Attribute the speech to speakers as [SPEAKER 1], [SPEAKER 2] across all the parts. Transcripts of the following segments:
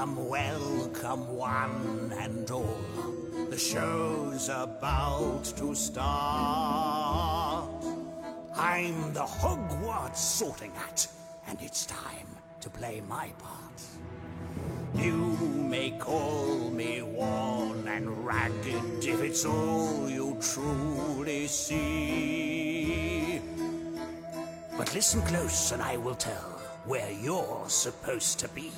[SPEAKER 1] Welcome, welcome, one and all. The show's about to start. I'm the Hogwarts sorting hat, and it's time to play my part. You may call me worn and ragged if it's all you truly see. But listen close, and I will tell where you're supposed to be.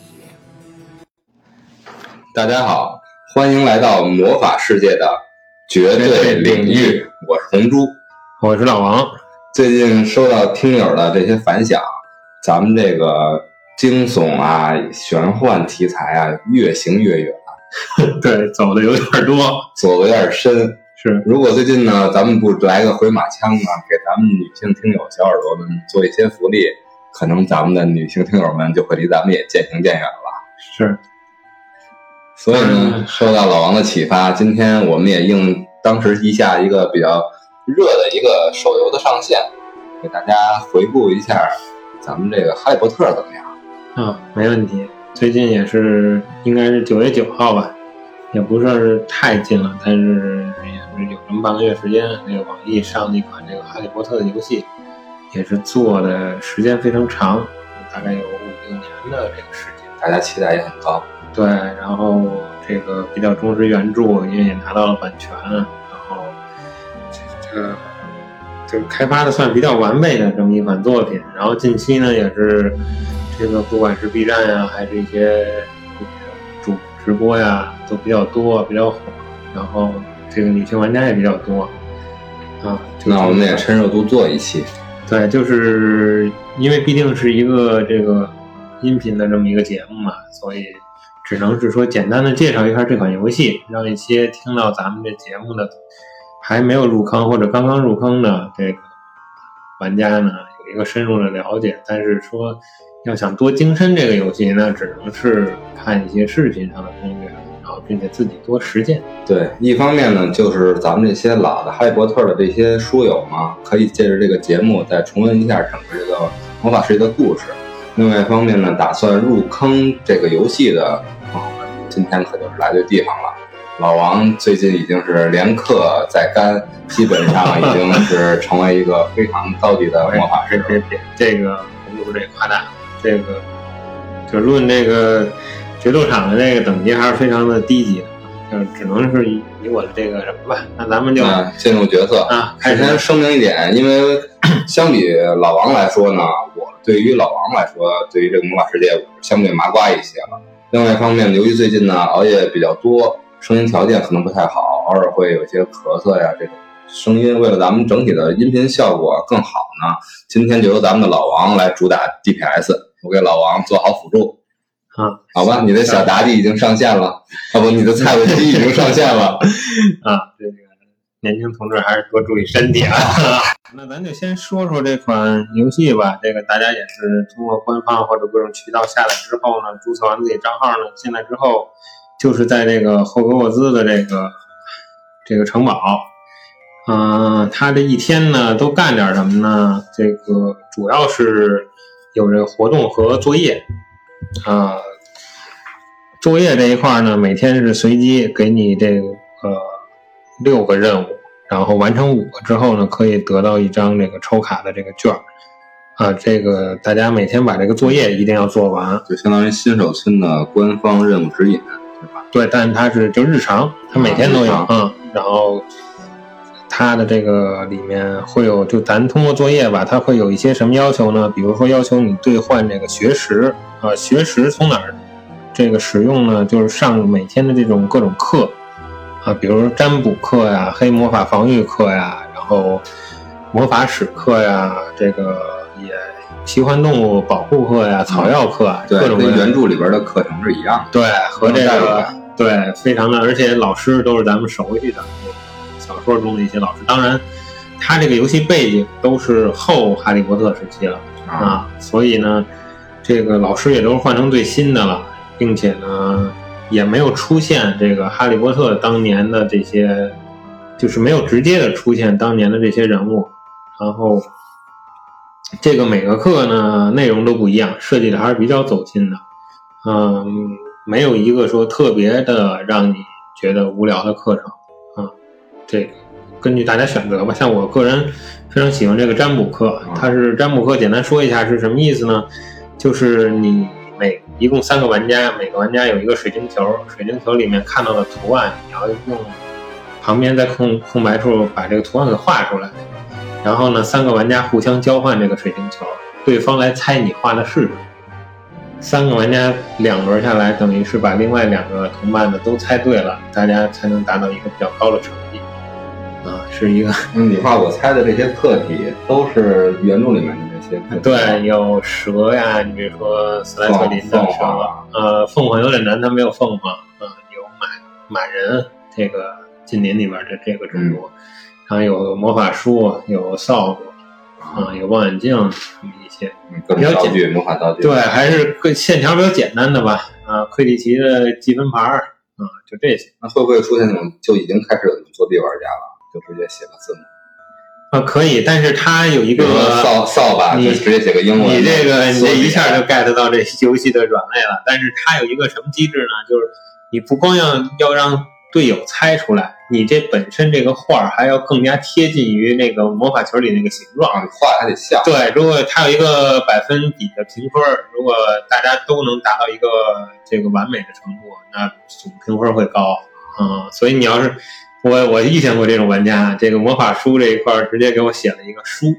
[SPEAKER 2] 大家好，欢迎来到魔法世界的绝对领域。我是红猪，
[SPEAKER 3] 我是老王。
[SPEAKER 2] 最近收到听友的这些反响，咱们这个惊悚啊、玄幻题材啊，越行越远，
[SPEAKER 3] 对，走的有点多，
[SPEAKER 2] 走的有点深。
[SPEAKER 3] 是，
[SPEAKER 2] 如果最近呢，咱们不来个回马枪呢，给咱们女性听友小耳朵们做一些福利，可能咱们的女性听友们就会离咱们也渐行渐远了。
[SPEAKER 3] 是。
[SPEAKER 2] 所以呢，受到老王的启发，今天我们也应当时一下一个比较热的一个手游的上线，给大家回顾一下咱们这个《哈利波特》怎么样？
[SPEAKER 3] 啊，没问题。最近也是应该是九月九号吧，也不算是太近了，但是也是有这么半个月时间。那个网易上了一款这个《哈利波特》的游戏，也是做的时间非常长，大概有五六年的这个时间，
[SPEAKER 2] 大家期待也很高。
[SPEAKER 3] 对，然后这个比较忠实原著，因为也拿到了版权，然后这个就是开发的算比较完备的这么一款作品。然后近期呢，也是这个不管是 B 站呀，还是一些主直播呀，都比较多，比较火。然后这个女性玩家也比较多啊。
[SPEAKER 2] 那我们也趁热度做一期。
[SPEAKER 3] 对，就是因为毕竟是一个这个音频的这么一个节目嘛，所以。只能是说简单的介绍一下这款游戏，让一些听到咱们这节目的还没有入坑或者刚刚入坑的这个玩家呢，有一个深入的了解。但是说要想多精深这个游戏，那只能是看一些视频上的攻略，然后并且自己多实践。
[SPEAKER 2] 对，一方面呢，就是咱们这些老的哈利波特的这些书友嘛，可以借着这个节目再重温一下整个这个魔法世界的故事；另外一方面呢，打算入坑这个游戏的朋友们。今天可就是来对地方了。老王最近已经是连氪在干，基本上已经是成为一个非常高级的魔法师。
[SPEAKER 3] 别别别，这个不是这夸大，这个就论这个决斗场的这个等级还是非常的低级的，就只能是以以我的这个什么吧。那咱们就
[SPEAKER 2] 进入角色
[SPEAKER 3] 啊。
[SPEAKER 2] 首先声明一点，因为 相比老王来说呢，我对于老王来说，对于这个魔法世界，我是相对麻瓜一些了。另外一方面，由于最近呢熬夜比较多，声音条件可能不太好，偶尔会有些咳嗽呀这种声音。为了咱们整体的音频效果更好呢，今天就由咱们的老王来主打 DPS，我给老王做好辅助。
[SPEAKER 3] 啊，
[SPEAKER 2] 好吧，你的小妲己已经上线了，要不你的蔡文姬已经上线了。
[SPEAKER 3] 啊，这个年轻同志还是多注意身体啊。那咱就先说说这款游戏吧。这个大家也是通过官方或者各种渠道下来之后呢，注册完自己账号呢，进来之后就是在这个霍格沃兹的这个这个城堡。嗯，他这一天呢都干点什么呢？这个主要是有这个活动和作业啊。作业这一块呢，每天是随机给你这个六个任务。然后完成五个之后呢，可以得到一张这个抽卡的这个券儿，啊，这个大家每天把这个作业一定要做完，
[SPEAKER 2] 就相当于新手村的官方任务指引，对吧？
[SPEAKER 3] 对，但它是就日常，它每天都有，嗯，然后它的这个里面会有，就咱通过作业吧，它会有一些什么要求呢？比如说要求你兑换这个学识，啊，学识从哪儿这个使用呢？就是上每天的这种各种课。啊，比如说占卜课呀、黑魔法防御课呀，然后魔法史课呀，这个也奇幻动物保护课呀、草药课啊，各种
[SPEAKER 2] 跟原著里边的课程是一样的。
[SPEAKER 3] 对，和这个对，非常的，而且老师都是咱们熟悉的小说中的一些老师。当然，他这个游戏背景都是后哈利波特时期了啊，所以呢，这个老师也都是换成最新的了，并且呢。也没有出现这个哈利波特当年的这些，就是没有直接的出现当年的这些人物。然后，这个每个课呢内容都不一样，设计的还是比较走心的。嗯，没有一个说特别的让你觉得无聊的课程啊。这个根据大家选择吧。像我个人非常喜欢这个占卜课，它是占卜课，简单说一下是什么意思呢？就是你每一共三个玩家，每个玩家有一个水晶球，水晶球里面看到的图案，你要用旁边在空空白处把这个图案给画出来。然后呢，三个玩家互相交换这个水晶球，对方来猜你画的是什么。三个玩家两轮下来，等于是把另外两个同伴的都猜对了，大家才能达到一个比较高的成绩。啊，是一个。
[SPEAKER 2] 你画我猜的这些课题都是原著里面的
[SPEAKER 3] 对，有蛇呀，你比如说斯莱特林的蛇，呃，凤凰有点难，它没有凤凰。呃，有满满人，这个近邻里边的这个种族。然后有魔法书，有扫帚，啊，有望远镜，什么一些
[SPEAKER 2] 比较道具，魔法道具。
[SPEAKER 3] 对，还是线条比较简单的吧。啊，魁地奇的积分牌儿，啊，就这些。
[SPEAKER 2] 那会不会出现那种就已经开始有作弊玩家了，就直接写个字母？
[SPEAKER 3] 啊，可以，但是它有一个
[SPEAKER 2] 扫扫把，
[SPEAKER 3] 你
[SPEAKER 2] 直接写个英文。
[SPEAKER 3] 你这个，你这一下就 get 到这游戏的软肋了。但是它有一个什么机制呢？就是你不光要要让队友猜出来。你这本身这个画还要更加贴近于那个魔法球里那个形状，
[SPEAKER 2] 画还得像。
[SPEAKER 3] 对，如果它有一个百分比的评分，如果大家都能达到一个这个完美的程度，那总评分会高啊。所以你要是我我遇见过这种玩家，这个魔法书这一块直接给我写了一个书，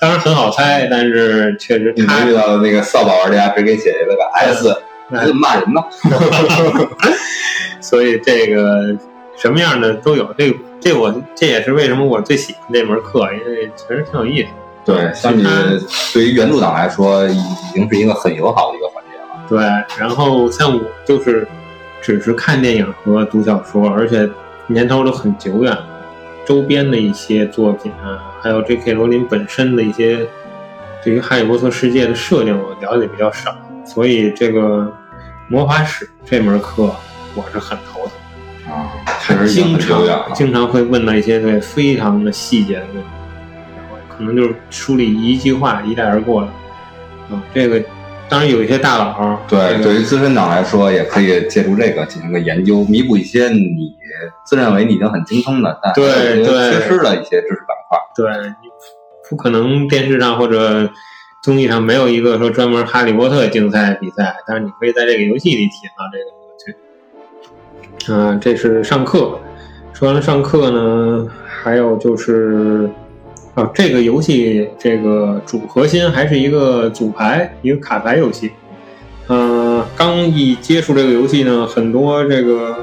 [SPEAKER 3] 当然很好猜，但是确实他
[SPEAKER 2] 遇到的那个扫把玩家只给写了个 S，你怎么骂人呢？
[SPEAKER 3] 所以这个。什么样的都有，这这我这也是为什么我最喜欢这门课，因为确实挺有意思。
[SPEAKER 2] 对，相比对于原著党来说，已经是一个很友好的一个环节了。
[SPEAKER 3] 对，然后像我就是只是看电影和读小说，而且年头都很久远了，周边的一些作品啊，还有 J.K. 罗琳本身的一些对于哈利波特世界的设定，我了解比较少，所以这个魔法史这门课我是很头疼。
[SPEAKER 2] 啊，
[SPEAKER 3] 经常经常会问到一些对非常的细节的问题，然后可能就是书里一句话一带而过了。啊，这个当然有一些大佬，
[SPEAKER 2] 对，对于资深党来说，也可以借助这个进行个研究，弥补一些你自认为你已经很精通的，但
[SPEAKER 3] 对对
[SPEAKER 2] 缺失的一些知识板块。
[SPEAKER 3] 对，你不可能电视上或者综艺上没有一个说专门哈利波特竞赛比赛，但是你可以在这个游戏里体验到这个。啊，这是上课。说完了上课呢，还有就是啊，这个游戏这个主核心还是一个组牌，一个卡牌游戏。嗯，刚一接触这个游戏呢，很多这个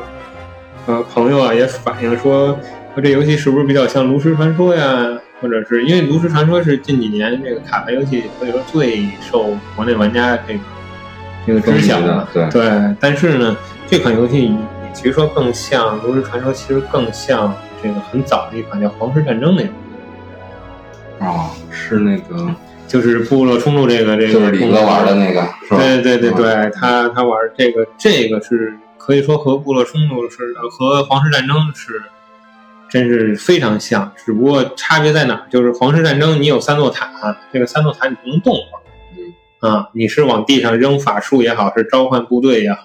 [SPEAKER 3] 呃朋友啊也反映说，说这游戏是不是比较像炉石传说呀？或者是因为炉石传说是近几年这个卡牌游戏可以说最受国内玩家这个这个知晓的。
[SPEAKER 2] 对
[SPEAKER 3] 对，但是呢，这款游戏。其实说更像《炉石传说》，其实更像这个很早的一款叫《皇室战争》那种。
[SPEAKER 2] 啊，是那个，
[SPEAKER 3] 就是部落冲突这个这个。
[SPEAKER 2] 就是李哥玩的那个，是吧？
[SPEAKER 3] 对对对对，他他玩这个这个是可以说和部落冲突是和皇室战争是，真是非常像，只不过差别在哪？就是皇室战争你有三座塔，这个三座塔你不能动会儿。嗯。啊，你是往地上扔法术也好，是召唤部队也好，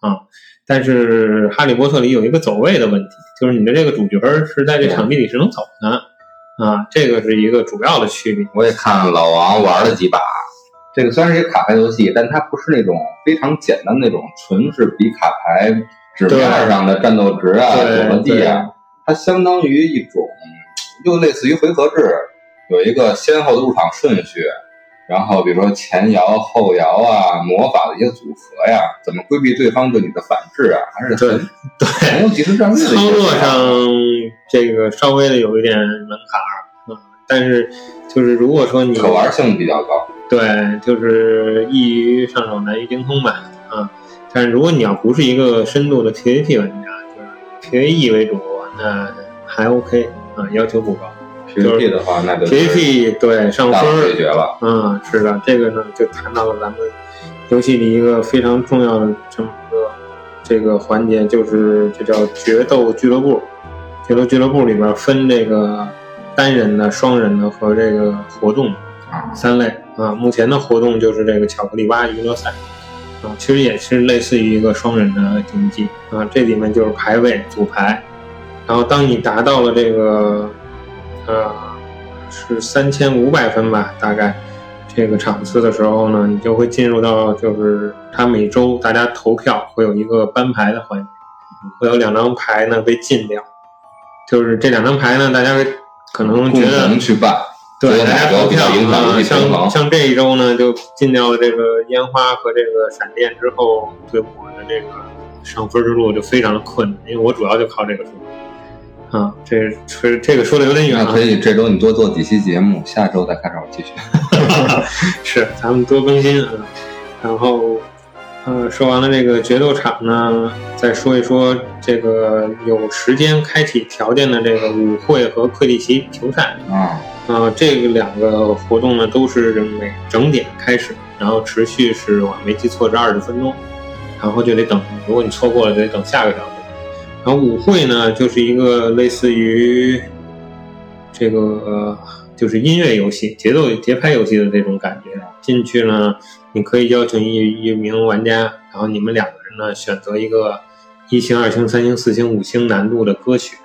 [SPEAKER 3] 啊。但是《哈利波特》里有一个走位的问题，就是你的这个主角是在这场地里是能走的，啊，这个是一个主要的区别。
[SPEAKER 2] 我也看老王玩了几把，这个虽然是一个卡牌游戏，但它不是那种非常简单那种纯是比卡牌纸面上的战斗值啊、躲了地啊，它相当于一种又类似于回合制，有一个先后的入场顺序。然后，比如说前摇后摇啊，魔法的一些组合呀，怎么规避对方对你的反制啊，还是
[SPEAKER 3] 对
[SPEAKER 2] 对，很有即时战略。
[SPEAKER 3] 操作上这个稍微的有一点门槛啊，但是就是如果说你
[SPEAKER 2] 可玩性比较高，
[SPEAKER 3] 对，就是易于上手难于精通吧啊。但是如果你要不是一个深度的 PVP 玩家，就是 PVE 为主，那还 OK 啊，要求不高。
[SPEAKER 2] PVP 的话，那就
[SPEAKER 3] PVP 对上分
[SPEAKER 2] 解决了。
[SPEAKER 3] 嗯，是的，这个呢就谈到了咱们游戏里一个非常重要的这么一个这个环节，就是这叫决斗俱乐部。决斗俱乐部里边分这个单人的、双人的和这个活动三类啊。目前的活动就是这个巧克力蛙娱乐赛啊，其实也是类似于一个双人的竞技啊。这里面就是排位组排，然后当你达到了这个呃是三千五百分吧，大概这个场次的时候呢，你就会进入到就是他每周大家投票会有一个班牌的环节，会有两张牌呢被禁掉，就是这两张牌呢，大家可能觉得
[SPEAKER 2] 共同去办，
[SPEAKER 3] 对，大家投票啊，像？像这一周呢，就禁掉了这个烟花和这个闪电之后，对我的这个上分之路就非常的困难，因为我主要就靠这个说。啊，这这这个说的有点远啊
[SPEAKER 2] 可，以这周你多做几期节目，下周再开始我继续。
[SPEAKER 3] 是咱们多更新啊。然后，呃，说完了这个决斗场呢，再说一说这个有时间开启条件的这个舞会和魁地奇球赛。
[SPEAKER 2] 啊，
[SPEAKER 3] 啊，这个两个活动呢都是每整点开始，然后持续是我没记错是二十分钟，然后就得等，如果你错过了就得等下个小时。然后舞会呢就是一个类似于这个、呃就是音乐游戏、节奏节拍游戏的这种感觉。进去呢，你可以邀请一一名玩家，然后你们两个人呢选择一个一星、二星、三星、四星、五星难度的歌曲，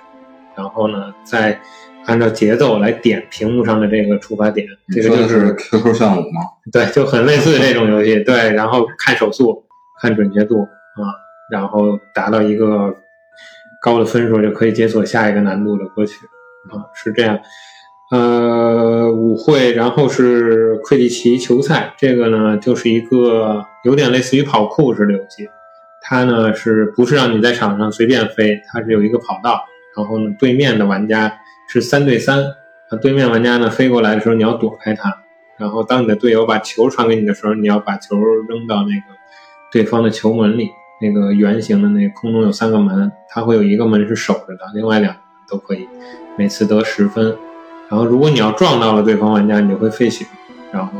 [SPEAKER 3] 然后呢再按照节奏来点屏幕上的这个触发点。这个就是
[SPEAKER 2] 是 QQ 炫舞吗？
[SPEAKER 3] 对，就很类似这种游戏。对，然后看手速、看准确度啊，然后达到一个高的分数，就可以解锁下一个难度的歌曲啊，是这样。呃，舞会，然后是魁地奇球赛，这个呢就是一个有点类似于跑酷式的游戏。它呢是不是让你在场上随便飞？它是有一个跑道，然后呢对面的玩家是三对三，啊，对面玩家呢飞过来的时候你要躲开他，然后当你的队友把球传给你的时候，你要把球扔到那个对方的球门里，那个圆形的那空中有三个门，它会有一个门是守着的，另外两个都可以，每次得十分。然后如果你要撞到了对方玩家，你就会废血，然后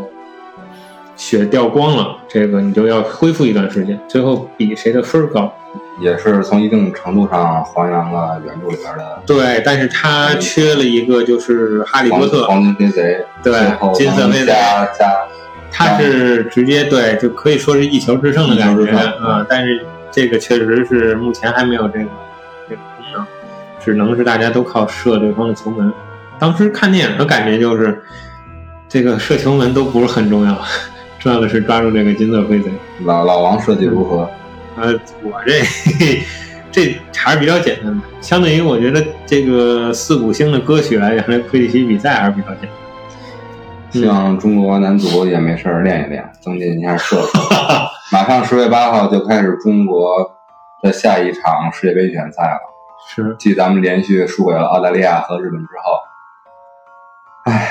[SPEAKER 3] 血掉光了，这个你就要恢复一段时间，最后比谁的分高。
[SPEAKER 2] 也是从一定程度上还原了原著里边的
[SPEAKER 3] 对，但是它缺了一个就是哈利波特，
[SPEAKER 2] 黄金飞贼，
[SPEAKER 3] 对金色飞贼它是直接对，就可以说是一球制胜的感觉啊、但是这个确实是目前还没有这个这个功能，只能是大家都靠射对方的球门。当时看电影的感觉就是，这个射球门都不是很重要，重要的是抓住这个金色飞贼。
[SPEAKER 2] 老老王设计如何？
[SPEAKER 3] 呃，我这这还是比较简单的，相对于我觉得这个四五星的歌曲来讲，这魁地奇比赛还是比较简单。
[SPEAKER 2] 希望中国男足也没事儿练一练，增进一下射术。马上十月八号就开始中国的下一场世界杯预选赛了。
[SPEAKER 3] 是，
[SPEAKER 2] 继咱们连续输给了澳大利亚和日本之后，唉，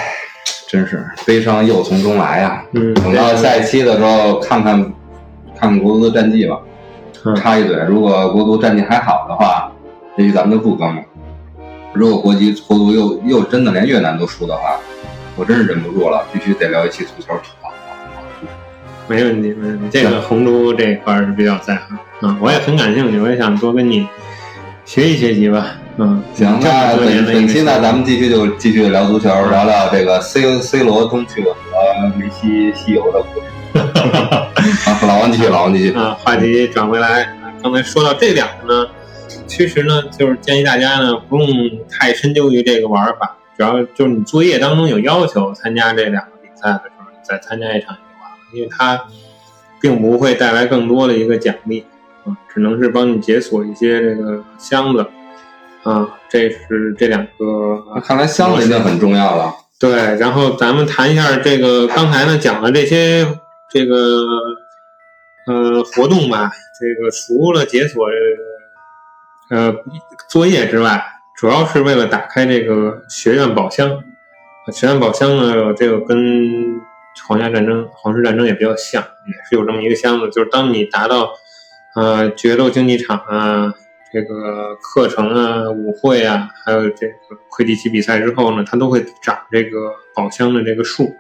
[SPEAKER 2] 真是悲伤又从中来呀、
[SPEAKER 3] 嗯，
[SPEAKER 2] 等到下一期的时候，看看看看国足的战绩吧。
[SPEAKER 3] 嗯
[SPEAKER 2] 插一嘴，如果国足战绩还好的话，也许咱们就不更了。如果国籍国足又又真的连越南都输的话，我真是忍不住了，必须得聊一期足球吐槽。
[SPEAKER 3] 没问题，没问题。这个红猪这一块儿是比较在行啊，我也很感兴趣，我也想多跟你学习学习吧。嗯，
[SPEAKER 2] 行，那本本期呢，咱们继续就继续聊足球，聊聊这个 C C 罗东去和梅西西游的故事。啊，老王继续，老王继续。
[SPEAKER 3] 啊，话题转回来，啊刚才说到这两个呢，其实呢，就是建议大家呢不用太深究于这个玩法，主要就是你作业当中有要求参加这两个比赛的时候，你再参加一场就完了，因为它并不会带来更多的一个奖励，啊，只能是帮你解锁一些这个箱子，啊，这是这两个
[SPEAKER 2] 那看来箱子已经很重要了。
[SPEAKER 3] 对，然后咱们谈一下这个刚才呢讲的这些这个呃活动吧。这个除了解锁这个呃作业之外，主要是为了打开这个学院宝箱。学院宝箱呢，这个跟皇家战争、皇室战争也比较像，也是有这么一个箱子，就是当你达到呃决斗竞技场啊。这个课程啊、舞会啊，还有这个魁地奇比赛之后呢，它都会涨这个宝箱的这个数，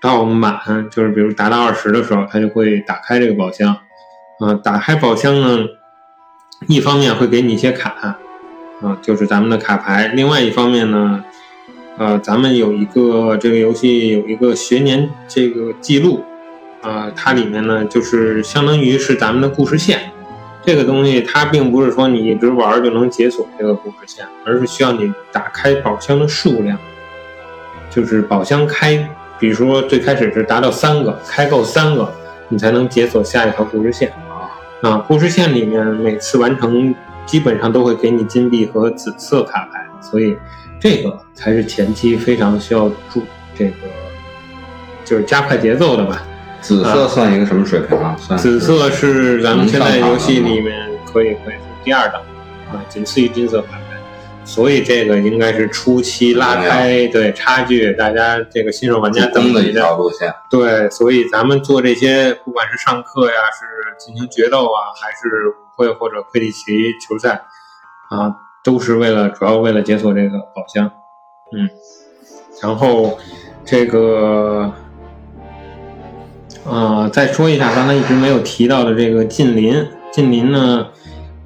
[SPEAKER 3] 到满就是比如达到二十的时候，它就会打开这个宝箱。啊、打开宝箱呢，一方面会给你一些卡，啊、就是咱们的卡牌；另外一方面呢，呃，咱们有一个这个游戏有一个学年这个记录，啊，它里面呢就是相当于是咱们的故事线。这个东西它并不是说你一直玩就能解锁这个故事线，而是需要你打开宝箱的数量，就是宝箱开，比如说最开始是达到三个，开够三个，你才能解锁下一条故事线啊。啊，故事线里面每次完成基本上都会给你金币和紫色卡牌，所以这个才是前期非常需要注这个，就是加快节奏的吧。
[SPEAKER 2] 紫色算一个什么水平啊？算
[SPEAKER 3] 紫色是咱们现在游戏里面可以可以是第二档啊，仅次于金色卡牌，所以这个应该是初期拉开对差距，大家这个新手玩家等
[SPEAKER 2] 的一条路线。
[SPEAKER 3] 对，所以咱们做这些，不管是上课呀，是进行决斗啊，还是舞会或者魁地奇球赛啊，都是为了主要为了解锁这个宝箱。嗯，然后这个。呃，再说一下刚才一直没有提到的这个近邻。近邻呢，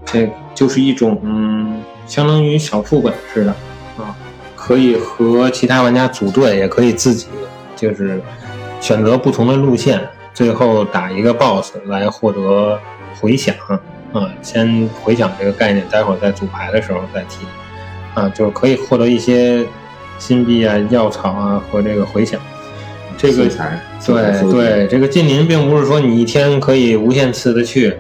[SPEAKER 3] 这就是一种嗯，相当于小副本似的啊，可以和其他玩家组队，也可以自己就是选择不同的路线，最后打一个 BOSS 来获得回响啊。先回响这个概念，待会儿在组牌的时候再提啊，就是可以获得一些金币啊、药草啊和这个回响。这个对对，这个近邻并不是说你一天可以无限次的去，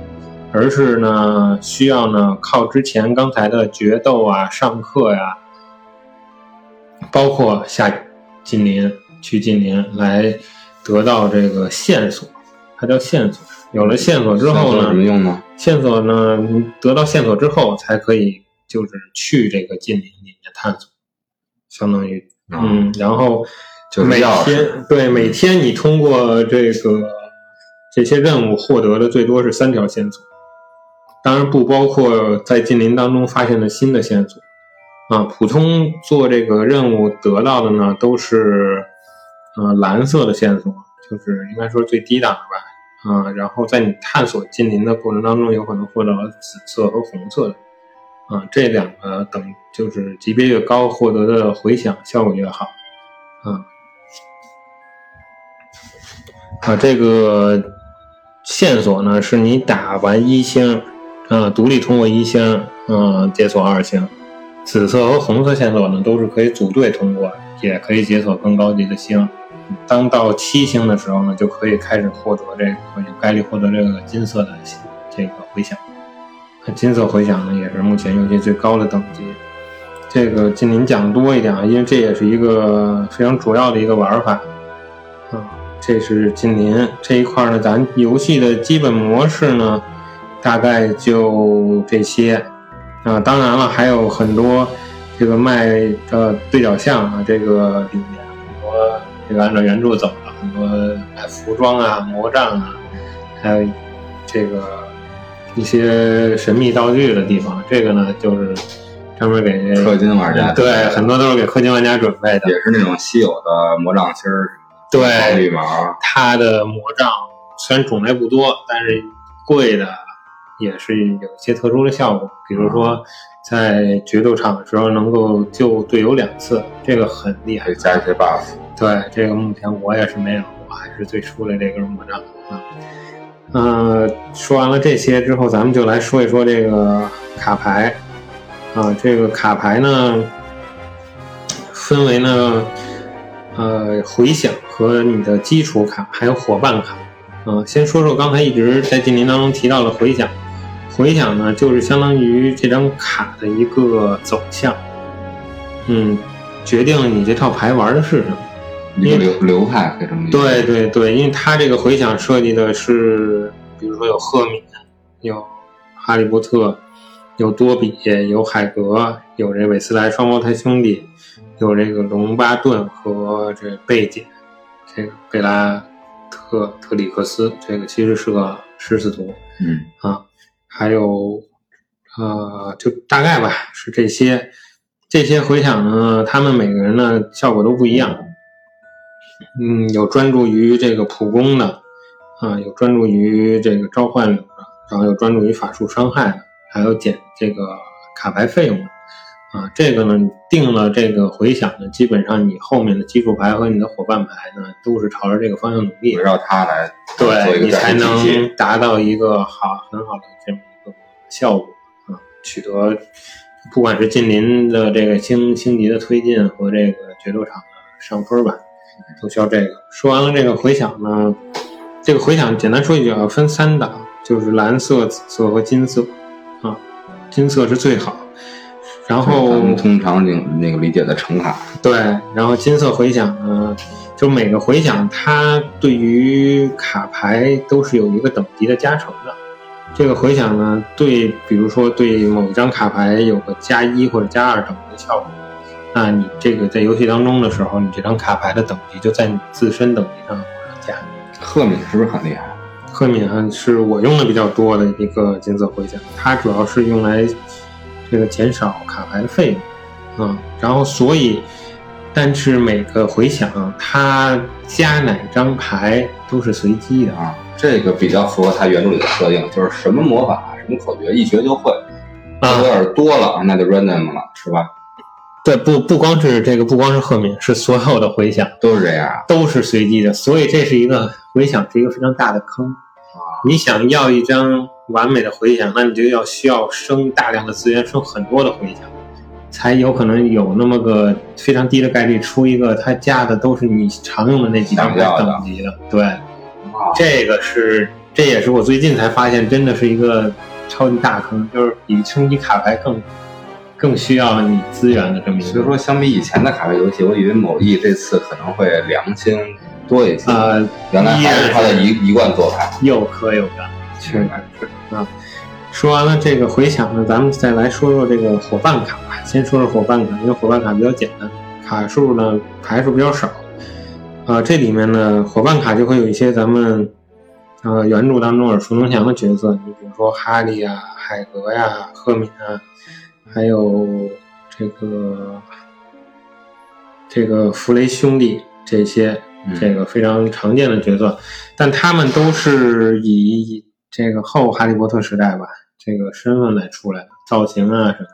[SPEAKER 3] 而是呢需要呢靠之前刚才的决斗啊、上课呀，包括下近邻去近邻来得到这个线索，它叫线索。有了线索之后呢，
[SPEAKER 2] 什么用呢？
[SPEAKER 3] 线索呢，得到线索之后才可以就是去这个近邻里面探索，相当于嗯，然后。就每天对每天你通过这个这些任务获得的最多是三条线索，当然不包括在近邻当中发现的新的线索啊。普通做这个任务得到的呢都是呃蓝色的线索，就是应该说最低档的吧啊。然后在你探索近邻的过程当中，有可能获得紫色和红色的啊，这两个等就是级别越高，获得的回响效果越好啊。啊，这个线索呢，是你打完一星，啊，独立通过一星，嗯，解锁二星。紫色和红色线索呢，都是可以组队通过，也可以解锁更高级的星。当到七星的时候呢，就可以开始获得这个概率获得这个金色的这个回响。金色回响呢，也是目前游戏最高的等级。这个尽您讲多一点啊，因为这也是一个非常主要的一个玩法。啊这是近邻这一块呢，咱游戏的基本模式呢，大概就这些啊。当然了，还有很多这个卖的对角巷啊，这个里面很多这个按照原著走了很多卖服装啊、魔杖啊，还有这个一些神秘道具的地方。这个呢，就是专门给
[SPEAKER 2] 氪金玩家
[SPEAKER 3] 对，很多都是给氪金玩家准备的，
[SPEAKER 2] 也是那种稀有的魔杖芯儿。
[SPEAKER 3] 对，它的魔杖虽然种类不多，但是贵的也是有一些特殊的效果。比如说，在决斗场的时候能够救队友两次，这个很厉害。
[SPEAKER 2] 加一些 buff。
[SPEAKER 3] 对，这个目前我也是没有，我还是最初的这根魔杖啊。嗯，说完了这些之后，咱们就来说一说这个卡牌啊。这个卡牌呢，分为呢。呃，回响和你的基础卡，还有伙伴卡，啊，先说说刚才一直在精灵当中提到的回响。回想呢，就是相当于这张卡的一个走向，嗯，决定了你这套牌玩的是什么。
[SPEAKER 2] 一个流流派可以这么
[SPEAKER 3] 对对对，因为它这个回响设计的是，比如说有赫敏，有哈利波特，有多比，有海格，有这韦斯莱双胞胎兄弟。有这个龙巴顿和这贝姐，这个贝拉特特里克斯，这个其实是个狮子图，
[SPEAKER 2] 嗯
[SPEAKER 3] 啊，还有呃，就大概吧，是这些这些回响呢，他们每个人呢效果都不一样，嗯，有专注于这个普攻的，啊，有专注于这个召唤的，然后有专注于法术伤害的，还有减这个卡牌费用的。啊，这个呢定了这个回响呢，基本上你后面的基础牌和你的伙伴牌呢都是朝着这个方向努力
[SPEAKER 2] 围，绕它来做
[SPEAKER 3] 对你才。能达到一个好很好的这么一个效果啊，取得不管是近邻的这个星星级的推进和这个决斗场的上分吧，都需要这个。说完了这个回响呢，这个回响简单说一句啊，分三档，就是蓝色、紫色和金色啊，金色是最好。然后
[SPEAKER 2] 咱们通常那那个理解的橙卡，
[SPEAKER 3] 对，然后金色回响呢，就每个回响它对于卡牌都是有一个等级的加成的。这个回响呢，对，比如说对某一张卡牌有个加一或者加二等级的效果，那你这个在游戏当中的时候，你这张卡牌的等级就在你自身等级上往上加。
[SPEAKER 2] 赫敏是不是很厉害？
[SPEAKER 3] 赫敏啊，是我用的比较多的一个金色回响，它主要是用来这个减少卡牌的费用，啊、然后所以，但是每个回响它加哪张牌都是随机的，
[SPEAKER 2] 啊，这个比较符合它原著里的设定，就是什么魔法、什么口诀一学就会。
[SPEAKER 3] 啊
[SPEAKER 2] 有点多了，那就 random 了，是吧？
[SPEAKER 3] 对，不不光是这个，不光是赫敏，是所有的回响
[SPEAKER 2] 都是这样。
[SPEAKER 3] 都是随机的，所以这是一个回响是一个非常大的坑。你想要一张完美的回响，那你就要需要生大量的资源，生很多的回响，才有可能有那么个非常低的概率出一个它加的都是你常用的那几张牌等级的。对，
[SPEAKER 2] 啊，
[SPEAKER 3] 这个是这也是我最近才发现，真的是一个超级大坑，就是比升级卡牌更更需要你资源的这么一个。
[SPEAKER 2] 所以说，相比以前的卡牌游戏，我以为某易这次可能会良心多一些。
[SPEAKER 3] 呃，
[SPEAKER 2] 原来还是他的一一贯做派。
[SPEAKER 3] 又磕又干，确实是啊。说完了这个回响呢，咱们再来说说这个伙伴卡吧。先说说伙伴卡，因为伙伴卡比较简单，卡数呢牌数比较少。啊，这里面呢伙伴卡就会有一些咱们呃原著当中耳熟能详的角色，你比如说哈利啊、海格呀、赫敏啊，还有这个这个弗雷兄弟这些
[SPEAKER 2] 嗯
[SPEAKER 3] 这个非常常见的角色，但他们都是以这个后哈利波特时代吧，这个身份来出来的，造型啊什么的。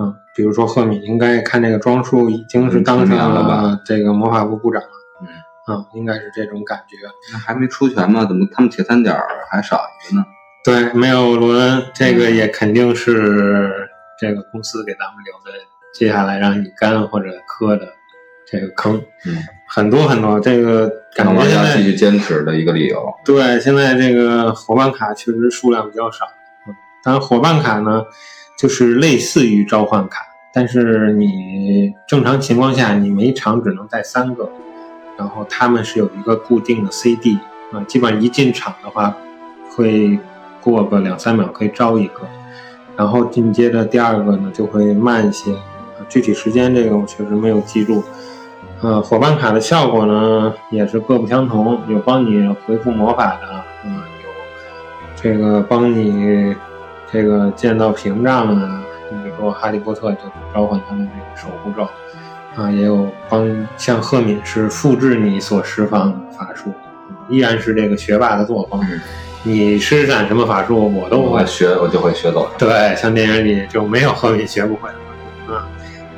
[SPEAKER 3] 嗯，比如说赫敏，应该看这个装束已经是当上
[SPEAKER 2] 了吧
[SPEAKER 3] 了这个魔法部部长了。
[SPEAKER 2] 嗯，
[SPEAKER 3] 啊，应该是这种感觉。
[SPEAKER 2] 那还没出全吗？怎么他们铁三角还少一个呢？
[SPEAKER 3] 对，没有罗恩，这个
[SPEAKER 2] 嗯
[SPEAKER 3] 也肯定是这个公司给咱们留的，接下来让你干或者磕的这个坑，
[SPEAKER 2] 嗯，
[SPEAKER 3] 很多很多。这个感
[SPEAKER 2] 让
[SPEAKER 3] 觉现在
[SPEAKER 2] 玩家继续坚持的一个理由。
[SPEAKER 3] 对现在这个伙伴卡确实数量比较少，嗯，当然伙伴卡呢，就是类似于召唤卡，但是你正常情况下你每场只能带三个，然后他们是有一个固定的 CD 啊，基本上一进场的话会过个两三秒可以招一个，然后紧接着第二个呢就会慢一些，啊具体时间这个我确实没有记住。呃，伙伴卡的效果呢也是各不相同，有帮你回复魔法的，嗯，有这个帮你这个见到屏障的，你比如说哈利波特就召唤他的这个守护咒，啊，也有帮像赫敏是复制你所释放的法术，依然是这个学霸的作风。
[SPEAKER 2] 嗯
[SPEAKER 3] 你施展什么法术，我都会
[SPEAKER 2] 我学我就会学走。
[SPEAKER 3] 对，像电影里就没有赫敏学不会的法术啊，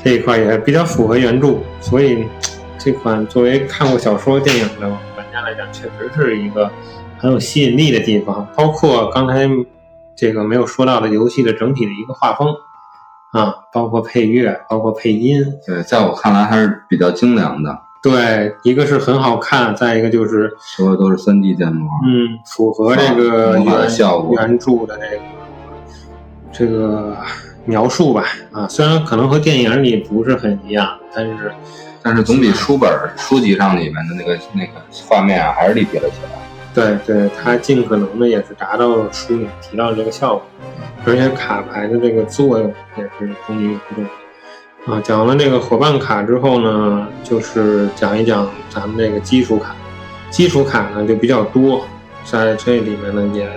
[SPEAKER 3] 这一块也比较符合原著，所以这款作为看过小说、电影的玩家来讲，确实是一个很有吸引力的地方。包括刚才这个没有说到的游戏的整体的一个画风啊，包括配乐，包括配音，
[SPEAKER 2] 对，在我看来还是比较精良的，
[SPEAKER 3] 对，一个是很好看，再一个就是
[SPEAKER 2] 所有都是三 D 建模。
[SPEAKER 3] 嗯，符合这个原
[SPEAKER 2] 效果
[SPEAKER 3] 原著的这个这个描述吧。啊，虽然可能和电影里不是很一样，但是
[SPEAKER 2] 但是总比书本书籍上里面的那个那个画面啊，还是立体了起来。
[SPEAKER 3] 对对，它尽可能的也是达到了书里提到的这个效果，而且卡牌的这个作用也是功于原著。啊，讲完了这个伙伴卡之后呢，就是讲一讲咱们这个基础卡。基础卡呢就比较多，在这里面呢也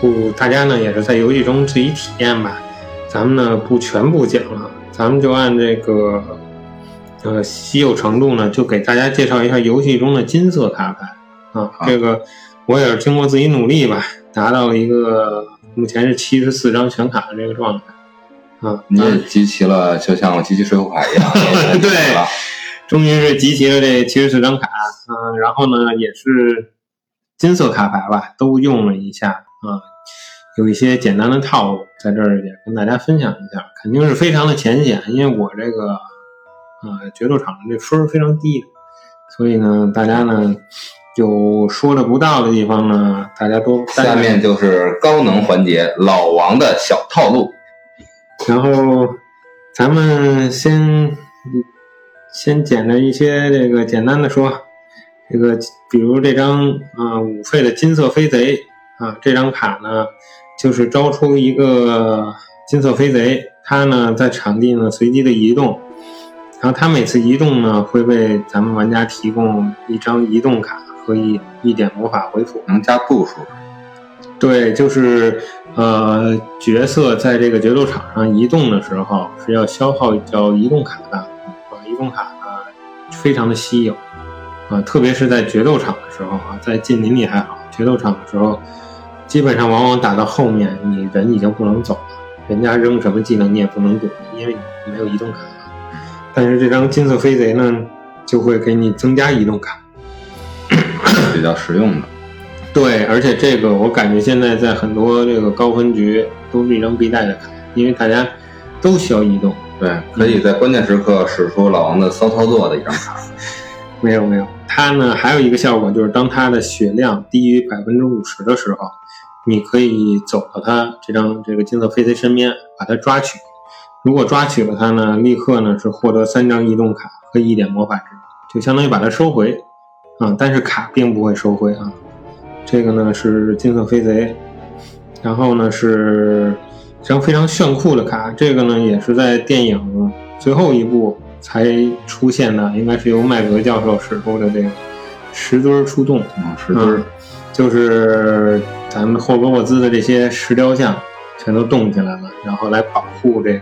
[SPEAKER 3] 不大家呢也是在游戏中自己体验吧。咱们呢不全部讲了，咱们就按这个呃稀有程度呢，就给大家介绍一下游戏中的金色卡牌啊。这个我也是经过自己努力吧，达到一个目前是七十四张全卡的这个状态啊，
[SPEAKER 2] 你也集齐了，就像集齐水浒卡一样，
[SPEAKER 3] 对终于是集齐了这七十四张卡，嗯、然后呢也是金色卡牌吧，都用了一下啊、有一些简单的套路在这儿也跟大家分享一下，肯定是非常的浅显，因为我这个呃决斗场的这分儿非常低，所以呢大家呢有说的不到的地方呢，大家都
[SPEAKER 2] 下面就是高能环节，老王的小套路。
[SPEAKER 3] 然后咱们先先捡着一些这个简单的说，这个比如这张啊、五费的金色飞贼啊，这张卡呢就是招出一个金色飞贼，它呢在场地呢随机的移动，然后它每次移动呢会为咱们玩家提供一张移动卡和一一点魔法回复。
[SPEAKER 2] 能加步数，
[SPEAKER 3] 对，就是呃，角色在这个决斗场上移动的时候是要消耗叫移动卡的，啊，移动卡呢非常的稀有，啊，特别是在决斗场的时候啊，在近邻里还好，决斗场的时候，基本上往往打到后面，你人已经不能走了，人家扔什么技能你也不能躲，因为你没有移动卡。但是这张金色飞贼呢，就会给你增加移动卡。
[SPEAKER 2] 比较实用的。
[SPEAKER 3] 对，而且这个我感觉现在在很多这个高分局都是一张必带的卡，因为大家都需要移动。
[SPEAKER 2] 对，可以在关键时刻使出老王的骚操作的一张卡。
[SPEAKER 3] 没有没有，它呢还有一个效果就是，当它的血量低于百分之五十的时候，你可以走到它这张这个金色飞贼身边，把它抓取。如果抓取了它呢，立刻呢是获得三张移动卡和一点魔法值，就相当于把它收回啊。但是卡并不会收回啊。这个呢是金色飞贼，然后呢是一张非常炫酷的卡，这个呢也是在电影最后一部才出现的，应该是由麦格教授使出的这个石墩儿出动，
[SPEAKER 2] 嗯，石墩儿
[SPEAKER 3] 嗯，就是咱们霍格沃兹的这些石雕像全都动起来了，然后来保护这个，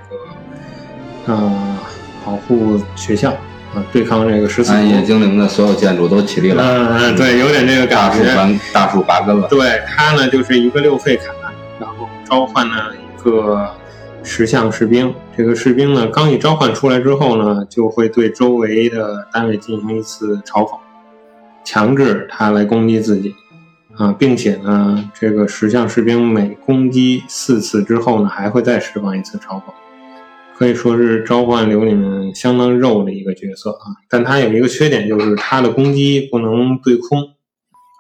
[SPEAKER 3] 呃，保护学校啊、对抗这个十四
[SPEAKER 2] 暗夜。精灵的所有建筑都起立了，
[SPEAKER 3] 嗯嗯，对，有点这个
[SPEAKER 2] 大树
[SPEAKER 3] 感觉。
[SPEAKER 2] 拔大树拔根了。
[SPEAKER 3] 对它呢，就是一个六费卡，然后召唤了一个石像士兵。这个士兵呢，刚一召唤出来之后呢，就会对周围的单位进行一次嘲讽，强制他来攻击自己。啊，并且呢，这个石像士兵每攻击四次之后呢，还会再释放一次嘲讽，可以说是召唤流里面相当肉的一个角色啊。但他有一个缺点，就是他的攻击不能对空，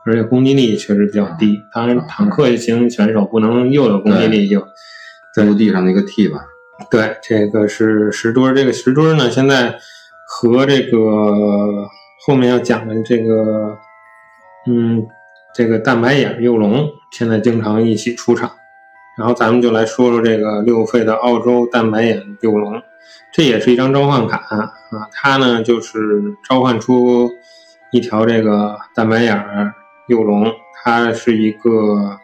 [SPEAKER 3] 而且攻击力确实比较低。当然，坦克型选手不能又有攻击力又
[SPEAKER 2] 在陆地上的一个 T 吧，
[SPEAKER 3] 对，这个是石墩儿。这个石墩儿呢，现在和这个后面要讲的这个，嗯，这个蛋白眼幼龙现在经常一起出场。然后咱们就来说说这个六费的澳洲蛋白眼幼龙，这也是一张召唤卡啊。它呢就是召唤出一条这个蛋白眼幼龙，它是一个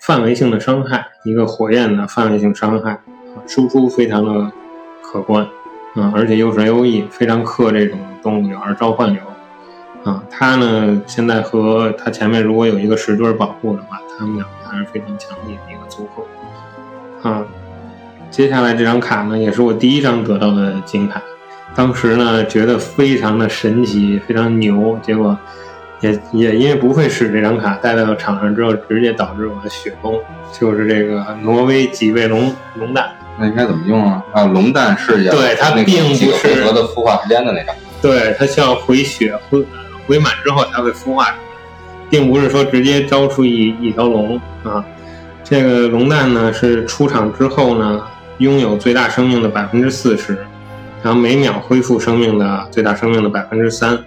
[SPEAKER 3] 范围性的伤害，一个火焰的范围性伤害。输出非常的可观，啊，而且又是 A O E，非常克这种动物流而召唤流，啊，它呢现在和它前面如果有一个石墩保护的话，它们两个还是非常强力的一个组合，啊，接下来这张卡呢也是我第一张得到的金卡，当时呢觉得非常的神奇，非常牛，结果也也因为不会使这张卡带到场上之后，直接导致我的血崩，就是这个挪威几位龙龙蛋。
[SPEAKER 2] 那应该怎么用啊？啊，龙蛋是要
[SPEAKER 3] 对它并不是
[SPEAKER 2] 合的孵化时间的那张。
[SPEAKER 3] 对，它需要回血回回满之后才会孵化出来，并不是说直接招出一一条龙啊。这个龙蛋呢是出场之后呢，拥有最大生命的百分之四十，然后每秒恢复生命的最大生命的百分之三。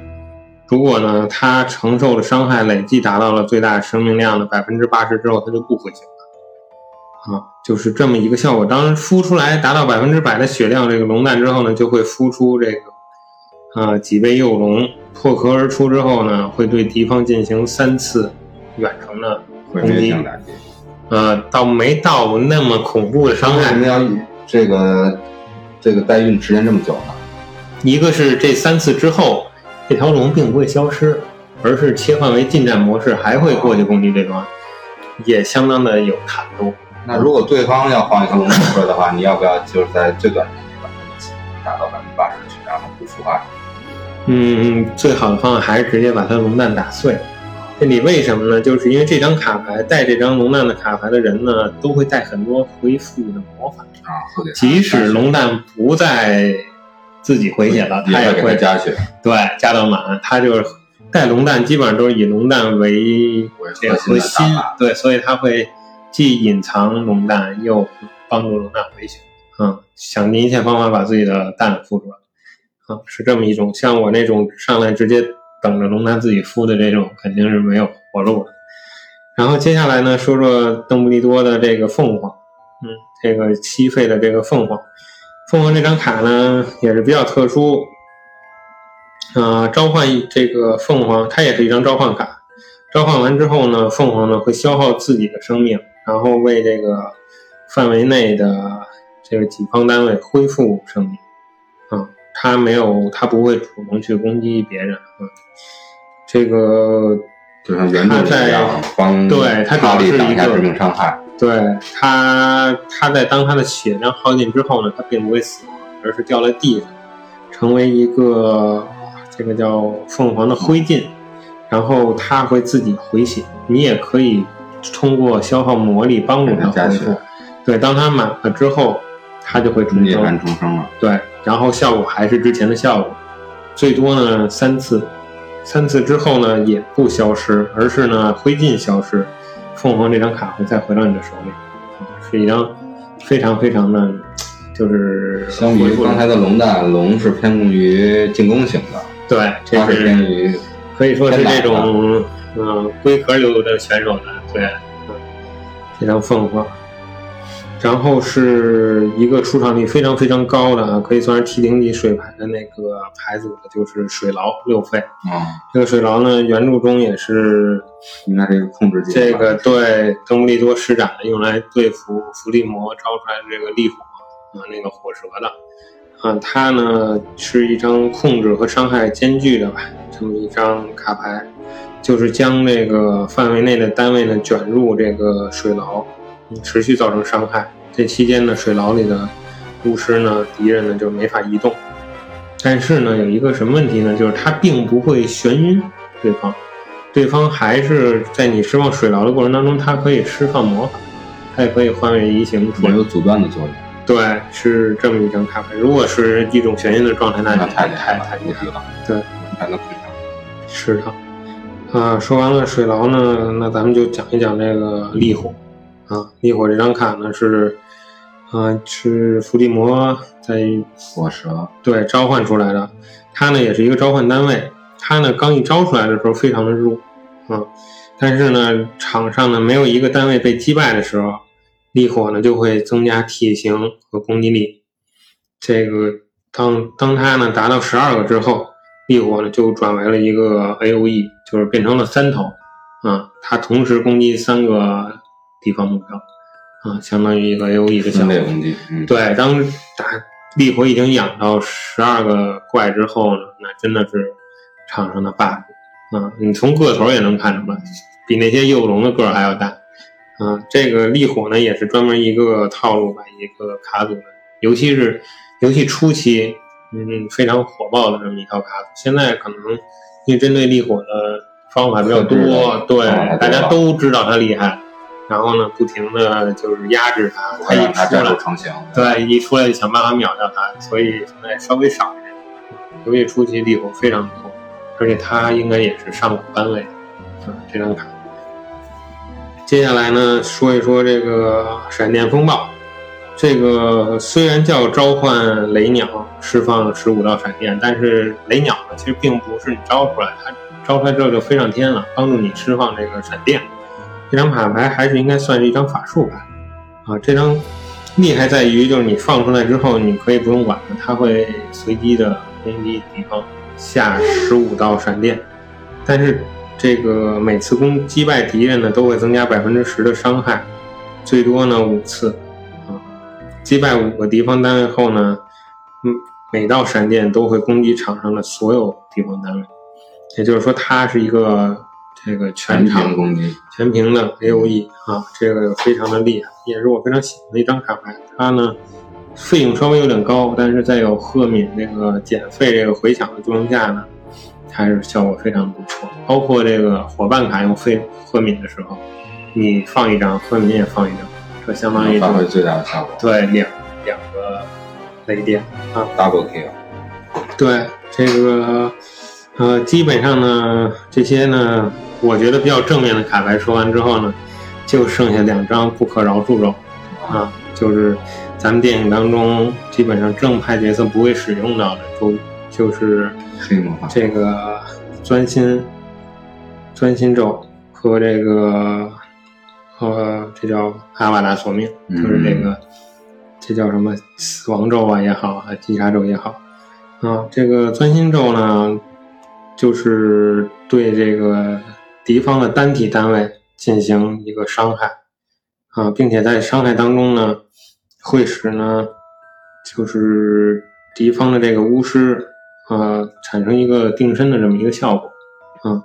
[SPEAKER 3] 如果呢它承受的伤害累计达到了最大生命量的百分之八十之后，它就不回血了。啊，就是这么一个效果。当孵出来达到百分之百的血量，这个龙蛋之后呢，就会孵出这个啊几位幼龙破壳而出之后呢，会对敌方进行三次远程的
[SPEAKER 2] 毁
[SPEAKER 3] 攻击
[SPEAKER 2] 性。打击。
[SPEAKER 3] 呃，倒没到那么恐怖的伤害
[SPEAKER 2] 为什么。要这个这个代孕时间这么久呢？
[SPEAKER 3] 一个是这三次之后，这条龙并不会消失，而是切换为近战模式，还会过去攻击对方，也相当的有坦度。
[SPEAKER 2] 那如果对方要放一条龙弹出来的话，你要不要就是在最短时间内把它打到百分之八十去，然后不腐败？
[SPEAKER 3] 嗯，最好的方法还是直接把它龙蛋打碎。这里为什么呢？就是因为这张卡牌带这张龙蛋的卡牌的人呢，都会带很多回复的魔法。
[SPEAKER 2] 啊，会给
[SPEAKER 3] 即使龙蛋不再自己回血了，他
[SPEAKER 2] 也会给它
[SPEAKER 3] 也会
[SPEAKER 2] 加血，
[SPEAKER 3] 对加到满。他就是带龙蛋，基本上都是以龙蛋为这个核心对，所以他会既隐藏龙蛋，又帮助龙蛋回血。嗯，想尽一切方法把自己的蛋孵出来。啊，是这么一种，像我那种上来直接等着龙丹自己孵的这种，肯定是没有活路的。然后接下来呢，说说邓布利多的这个凤凰，嗯，这个七费的这个凤凰，凤凰这张卡呢也是比较特殊，呃，召唤这个凤凰，它也是一张召唤卡，召唤完之后呢，凤凰呢会消耗自己的生命，然后为这个范围内的这个己方单位恢复生命，啊，它没有，他不会主动去攻击别人，啊，这个
[SPEAKER 2] 就像原著一样，帮
[SPEAKER 3] 对他主要是一个
[SPEAKER 2] 致命伤害。
[SPEAKER 3] 对他，他在当他的血量耗尽之后呢，他并不会死亡，而是掉在地上，成为一个这个叫凤凰的灰烬，然后他会自己回血。你也可以通过消耗魔力帮助他
[SPEAKER 2] 回血
[SPEAKER 3] 恢复。对，当他满了之后，它就会重生。
[SPEAKER 2] 重生了，
[SPEAKER 3] 对，然后效果还是之前的效果，最多呢三次，三次之后呢也不消失，而是呢灰烬消失，凤凰这张卡会再回到你的手里，是一张非常非常的，就是
[SPEAKER 2] 相比于刚才的龙蛋，龙是偏重于进攻型的，
[SPEAKER 3] 对，这
[SPEAKER 2] 它是偏
[SPEAKER 3] 是
[SPEAKER 2] 于
[SPEAKER 3] 可以说是这种嗯龟壳流的选手的对，嗯，这张凤凰。然后是一个出场率非常非常高的啊，可以算是 T 零级水牌的那个牌组的，就是水牢六费。
[SPEAKER 2] 啊，
[SPEAKER 3] 这个水牢呢，原著中也是
[SPEAKER 2] 应该是一个控制技
[SPEAKER 3] 这个对邓布利多施展的，用来对付伏地魔招出来的这个烈火啊，那个火蛇的。啊，它呢是一张控制和伤害兼具的吧，这么一张卡牌，就是将这个范围内的单位呢卷入这个水牢，嗯持续造成伤害。这期间呢，水牢里的巫师呢，敌人呢就没法移动。但是呢，有一个什么问题呢？就是他并不会眩晕对方，对方还是在你释放水牢的过程当中，他可以释放魔法，他也可以换位移形出来。
[SPEAKER 2] 没有阻断的作用，
[SPEAKER 3] 对，是这么一张卡牌。如果是一种眩晕的状态，那就
[SPEAKER 2] 那太
[SPEAKER 3] 太太厉害了。
[SPEAKER 2] 了，
[SPEAKER 3] 对，
[SPEAKER 2] 才能控制。
[SPEAKER 3] 是的。啊，说完了水牢呢，那咱们就讲一讲这个烈火。啊，烈火这张卡呢是，啊是伏地魔在
[SPEAKER 2] 火蛇
[SPEAKER 3] 对召唤出来的，它呢也是一个召唤单位，它呢刚一招出来的时候非常的弱，啊，但是呢场上呢没有一个单位被击败的时候，烈火呢就会增加体型和攻击力。这个当当它呢达到十二个之后，烈火呢就转为了一个 A O E，就是变成了三头，啊，它同时攻击三个地方目标，啊，相当于一个 A O E 的效果
[SPEAKER 2] 分类。攻击，嗯，
[SPEAKER 3] 对，当打烈火已经养到十二个怪之后呢，那真的是场上的 bug 啊！你从个头也能看出来，比那些幼龙的个儿还要大啊！这个烈火呢，也是专门一个套路吧，一个卡组的，尤其是游戏初期，嗯，非常火爆的这么一套卡组。现在可能因为针对烈火的方法比较多，对，大家都知道它厉害，然后呢，不停的就是压制它，它一出来。对，一出来就想办法秒掉他，所以现在稍微少一点。游戏初期力火非常多，而且他应该也是上古班位，啊，这张卡。接下来呢，说一说这个闪电风暴。这个虽然叫召唤雷鸟，释放十五道闪电，但是雷鸟呢，其实并不是你招出来，它招出来之后就飞上天了，帮助你释放这个闪电。这张卡牌还是应该算是一张法术牌啊。这张厉害在于，就是你放出来之后，你可以不用管它，它会随机的攻击敌方，下十五道闪电。但是这个每次攻击败敌人呢，都会增加百分之十的伤害，最多呢五次。啊，击败五个敌方单位后呢，嗯，每道闪电都会攻击场上的所有敌方单位。也就是说，它是一个这个全场
[SPEAKER 2] 攻击，
[SPEAKER 3] 全屏的 A O E 啊，这个非常的厉害，也是我非常喜欢的一张卡牌。它呢费用稍微有点高，但是在有赫敏这个减费这个回响的作用下呢，还是效果非常不错。包括这个伙伴卡用费赫敏的时候，你放一张，赫敏也放一张，这相当于
[SPEAKER 2] 发挥最大的效果
[SPEAKER 3] 对两两个雷电啊。
[SPEAKER 2] ，double kill。
[SPEAKER 3] 对这个，呃，基本上呢，这些呢，我觉得比较正面的卡牌说完之后呢，就剩下两张不可饶恕咒啊，就是咱们电影当中基本上正派角色不会使用到的咒语，就是
[SPEAKER 2] 黑魔法，
[SPEAKER 3] 这个钻心钻心咒和这个和这叫阿瓦达索命，就是这个、这叫什么死亡咒啊也好啊，击杀咒也好啊，这个钻心咒呢，就是对这个敌方的单体单位进行一个伤害啊，并且在伤害当中呢，会使呢就是敌方的这个巫师啊产生一个定身的这么一个效果啊，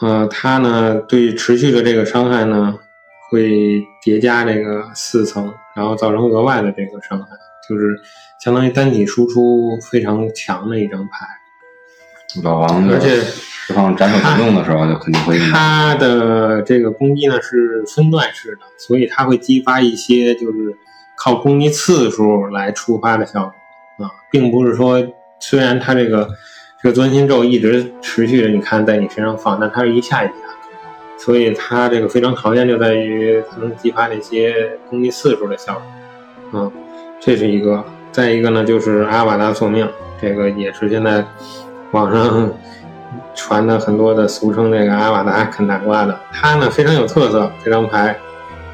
[SPEAKER 3] 呃，它呢对持续的这个伤害呢会叠加这个四层，然后造成额外的这个伤害，就是相当于单体输出非常强的一张牌。
[SPEAKER 2] 老王的
[SPEAKER 3] 而且
[SPEAKER 2] 释放斩首行动的时候，就肯定会用。
[SPEAKER 3] 它的这个攻击呢是分段式的，所以它会激发一些就是靠攻击次数来触发的效果啊，并不是说虽然它这个这个钻心咒一直持续着，你看在你身上放，但它是一下一下，所以它这个非常考验就在于它能激发那些攻击次数的效果啊，这是一个。再一个呢，就是阿瓦达索命，这个也是现在网上传的很多的俗称这个阿瓦达肯大瓜的，它呢非常有特色，这张牌，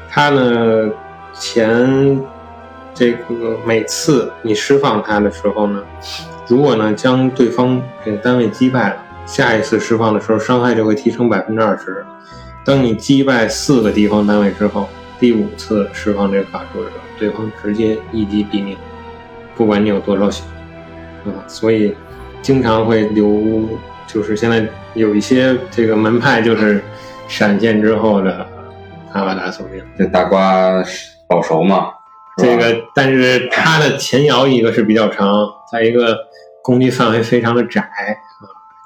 [SPEAKER 3] 它呢前这个每次你释放它的时候呢，如果呢将对方这个单位击败了，下一次释放的时候伤害就会提升百分之二十。当你击败四个敌方单位之后，第五次释放这个法术的时候，对方直接一击毙命，不管你有多少血。啊，所以经常会留，就是现在有一些这个门派就是闪现之后的阿瓦达索命，
[SPEAKER 2] 这大瓜保熟嘛，
[SPEAKER 3] 这个但是它的前摇一个是比较长，再一个攻击范围非常的窄啊，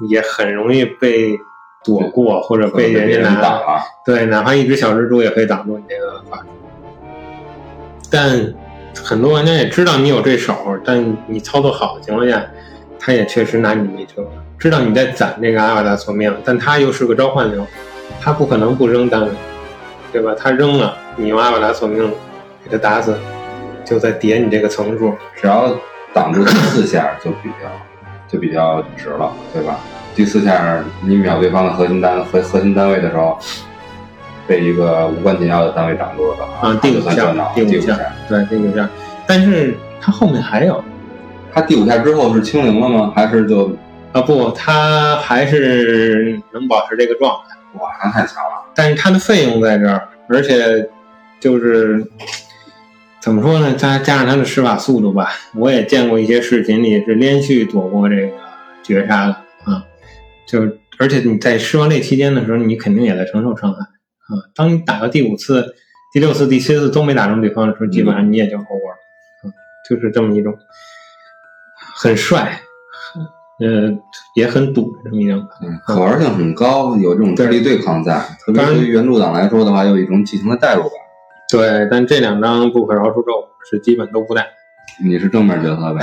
[SPEAKER 3] 也很容易被躲过或者被人家拿。
[SPEAKER 2] 打了，
[SPEAKER 3] 对，哪怕一只小蜘蛛也可以挡住你这个法术。但很多玩家也知道你有这手，但你操作好的情况下，他也确实拿你没辙。知道你在攒这个阿瓦达索命，但他又是个召唤流，他不可能不扔单位，对吧？他扔了，你用阿瓦达索命给他打死，就在叠你这个层数。
[SPEAKER 2] 只要挡住第四下就比较就比较值了，对吧？第四下你秒对方的核心单核核心单位的时候，被一个无关紧要的单位挡住了的话，
[SPEAKER 3] 啊，第五下第五下，，对，第五下。但是他后面还有，
[SPEAKER 2] 他第五下之后是清零了吗？还是就
[SPEAKER 3] 啊不，他还是能保持这个状态。
[SPEAKER 2] 哇，那太强了，
[SPEAKER 3] 但是他的费用在这儿，而且就是怎么说呢？加加上他的施法速度吧，我也见过一些视频里是连续躲过这个绝杀的啊，就而且你在施完这期间的时候，你肯定也在承受伤害啊。当你打到第五次、第六次、第七次都没打中对方的时候，基本上你也就 over 了，啊，就是这么一种很帅，呃，也很赌的这么一张牌。
[SPEAKER 2] 嗯，可玩性很高，有这种智力对抗在，特别对于原著党来说的话，有一种剧情的代入感。
[SPEAKER 3] 对，但这两张不可饶恕咒是基本都不带。
[SPEAKER 2] 你是正面角色呗？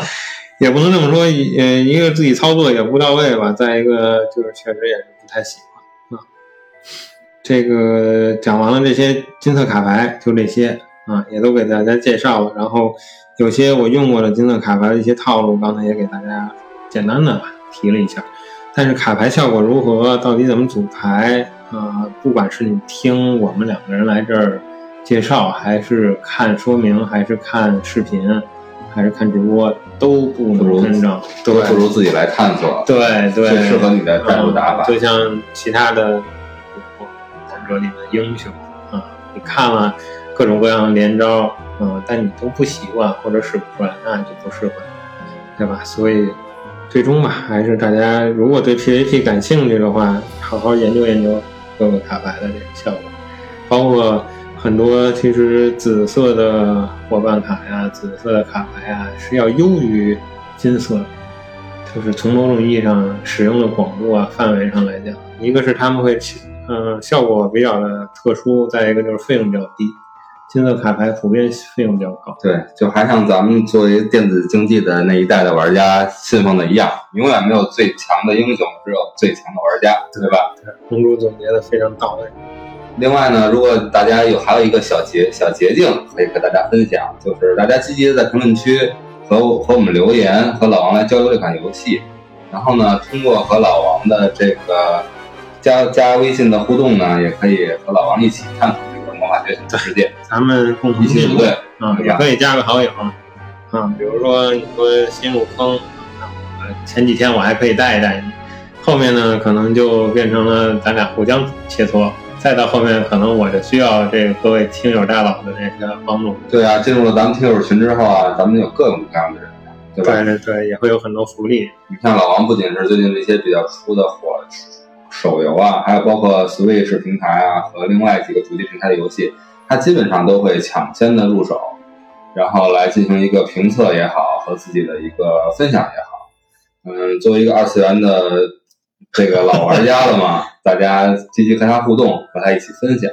[SPEAKER 3] 也不能这么说，呃，一个自己操作也不到位吧，再一个就是确实也是不太喜欢啊。这个讲完了这些金色卡牌，就这些啊，也都给大家介绍了。然后有些我用过的金色卡牌的一些套路，刚才也给大家简单的提了一下。但是卡牌效果如何，到底怎么组牌啊、不管是你听我们两个人来这儿介绍，还是看说明，还是看视频，还是看直播，都不
[SPEAKER 2] 不如
[SPEAKER 3] 能真正对
[SPEAKER 2] 不如自己来探索。
[SPEAKER 3] 对对，
[SPEAKER 2] 最适合你的战术打法
[SPEAKER 3] 嗯就像其他的王者里的英雄啊，你看了各种各样的连招，嗯，但你都不习惯或者使不出来，那就不适合，对吧？所以最终吧，还是大家如果对 PVP 感兴趣的话，好好研究研究各个卡牌的这个效果，包括很多其实紫色的伙伴卡呀、紫色的卡牌呀是要优于金色的，就是从某种意义上使用的广度啊、范围上来讲，一个是他们会嗯效果比较的特殊，再一个就是费用比较低。金色卡牌普遍费用比较高，
[SPEAKER 2] 对，就还像咱们作为电子竞技的那一代的玩家信奉的一样，永远没有最强的英雄，只有最强的玩家，对吧？
[SPEAKER 3] 对，红主总结的非常到位。
[SPEAKER 2] 另外呢，如果大家有还有一个小捷小捷径可以和大家分享，就是大家积极的在评论区和和我们留言，和老王来交流这款游戏，然后呢，通过和老王的这个加加微信的互动呢，也可以和老王一起探索。魔法觉醒的世界，
[SPEAKER 3] 咱们共同
[SPEAKER 2] 进队
[SPEAKER 3] 啊，也可以加个好友啊。比如说你说新入坑，前几天我还可以带一带你，后面呢可能就变成了咱俩互相切磋，再到后面可能我就需要这各位听友大佬的那个帮助。
[SPEAKER 2] 对啊，进入了咱们听友群之后啊，咱们有各种各样的人，对吧？
[SPEAKER 3] 对对对，也会有很多福利。
[SPEAKER 2] 你看老王，不仅是最近这些比较出的火。手游啊，还有包括 Switch 平台啊和另外几个主机平台的游戏，它基本上都会抢先的入手，然后来进行一个评测也好，和自己的一个分享也好。嗯，作为一个二次元的这个老玩家了嘛，大家积极和他互动，和他一起分享，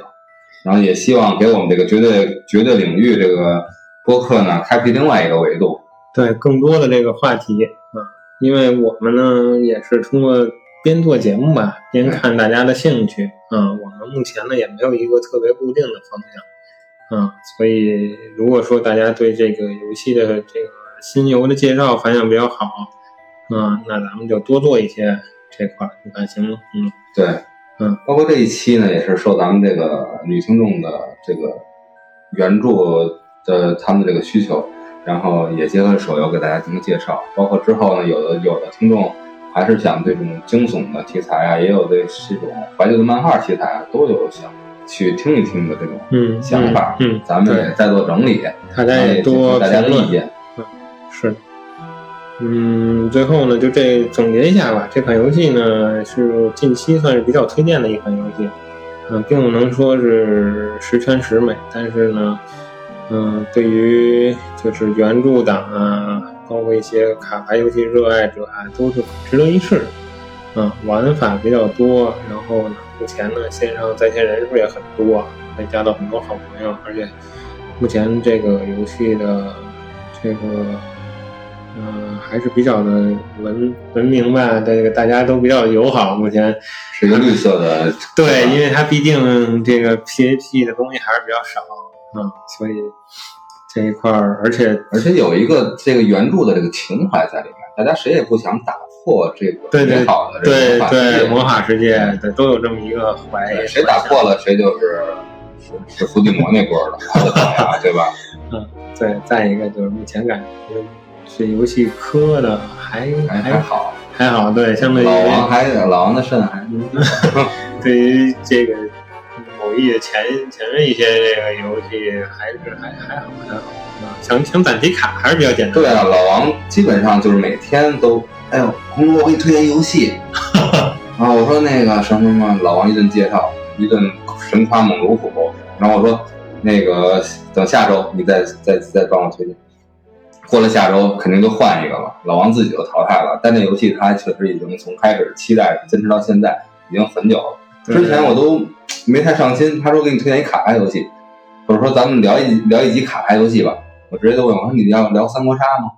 [SPEAKER 2] 然后也希望给我们这个绝对绝对领域这个播客呢，开辟另外一个维度，
[SPEAKER 3] 对更多的这个话题啊，因为我们呢也是通过。边做节目吧，边看大家的兴趣啊。我们目前呢也没有一个特别固定的方向啊，所以如果说大家对这个游戏的这个新游的介绍反响比较好啊，那咱们就多做一些这块，你看行吗？嗯，
[SPEAKER 2] 对，
[SPEAKER 3] 嗯，
[SPEAKER 2] 包括这一期呢，也是受咱们这个女听众的这个原著的他们的这个需求，然后也结合手游给大家进行介绍，包括之后呢，有的有的听众。还是想这种惊悚的题材啊，也有对这种怀旧的漫画题材啊，都有想去听一听的这种想法。
[SPEAKER 3] 嗯，
[SPEAKER 2] 咱们也再做整理，
[SPEAKER 3] 大家也多
[SPEAKER 2] 大家的意见。
[SPEAKER 3] 嗯，是。嗯，最后呢，就这总结一下吧。这款游戏呢，是近期算是比较推荐的一款游戏。嗯，并不能说是十全十美，但是呢，嗯，对于就是原著党啊。包括一些卡牌游戏热爱者啊，都是值得一试的。啊，玩法比较多，然后呢，目前呢线上在线人数也很多，可以加到很多好朋友。而且目前这个游戏的这个，嗯，还是比较的文文明吧，这个大家都比较友好。目前
[SPEAKER 2] 是一个绿色的，
[SPEAKER 3] 对，因为它毕竟这个 PAP 的东西还是比较少，嗯，所以。这一块儿，而且
[SPEAKER 2] 而且有一个这个原著的这个情怀在里面，大家谁也不想打破这个美好的
[SPEAKER 3] 这个对魔
[SPEAKER 2] 法
[SPEAKER 3] 世界，对都有这么一个怀疑。
[SPEAKER 2] 谁打破了，谁就是是是伏地魔那波的，对吧？
[SPEAKER 3] 嗯，对。再一个就是目前感觉这游戏磕的还
[SPEAKER 2] 还还好，
[SPEAKER 3] 还好。对，相对于
[SPEAKER 2] 老王还老王的肾还
[SPEAKER 3] 对于这个。某一前前面一些这个游戏还是还还好还好啊，抢抢攒集卡还是比较简单。
[SPEAKER 2] 对啊，老王基本上就是每天都，哎呦，红哥，我给你推荐游戏 啊，我说那个什么什么，老王一顿介绍，一顿神夸猛如虎，然后我说那个等下周你再再再帮我推荐，过了下周肯定就换一个了，老王自己就淘汰了。但那游戏他确实已经从开始期待坚持到现在已经很久了，之前我都。没太上心，他说给你推荐一卡牌游戏，或者说咱们聊一聊一集卡牌游戏吧。我直接就问我说你要聊三国杀吗？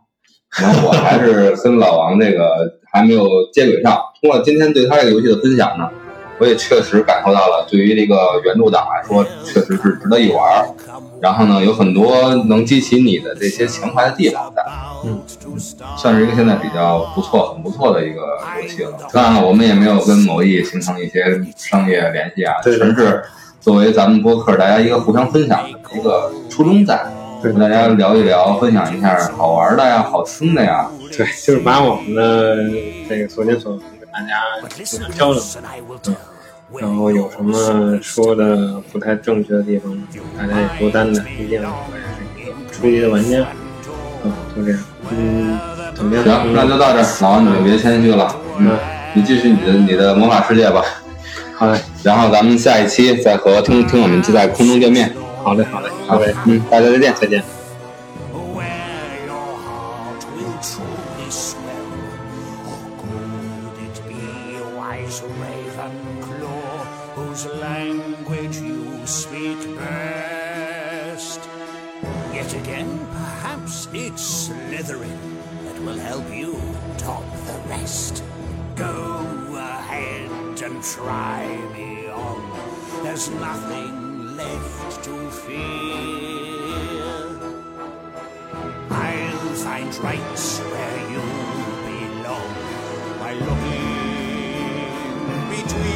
[SPEAKER 2] 然后我还是跟老王这个还没有接轨上。通过今天对他这个游戏的分享呢，我也确实感受到了，对于这个原著党来说，确实是值得一玩。然后呢，有很多能激起你的这些情怀的地方在，
[SPEAKER 3] 嗯，
[SPEAKER 2] 算是一个现在比较不错、很不错的一个游戏了。当然了，我们也没有跟某易形成一些商业联系啊，纯是作为咱们播客大家一个互相分享的一个初衷在，跟大家聊一聊，分享一下好玩的呀、好听的呀。
[SPEAKER 3] 对，就是把我们的这个所见所大家交流。嗯然后有什么说的不太正确的地方，大家也多担待，毕竟我也是初级的玩家。嗯，就这样。嗯，
[SPEAKER 1] 怎么样？
[SPEAKER 2] 行，那就到这。老王，你就别谦虚了。
[SPEAKER 1] 嗯，
[SPEAKER 2] 你继续你的你的魔法世界吧。
[SPEAKER 1] 好嘞，
[SPEAKER 2] 然后咱们下一期再和听听友们就在空中见面。
[SPEAKER 1] 好嘞，好嘞，好嘞。
[SPEAKER 2] 嗯，大家再见，
[SPEAKER 1] 再见。
[SPEAKER 4] cry me on. There's nothing left to fear. I'll find rights where you belong by looking between.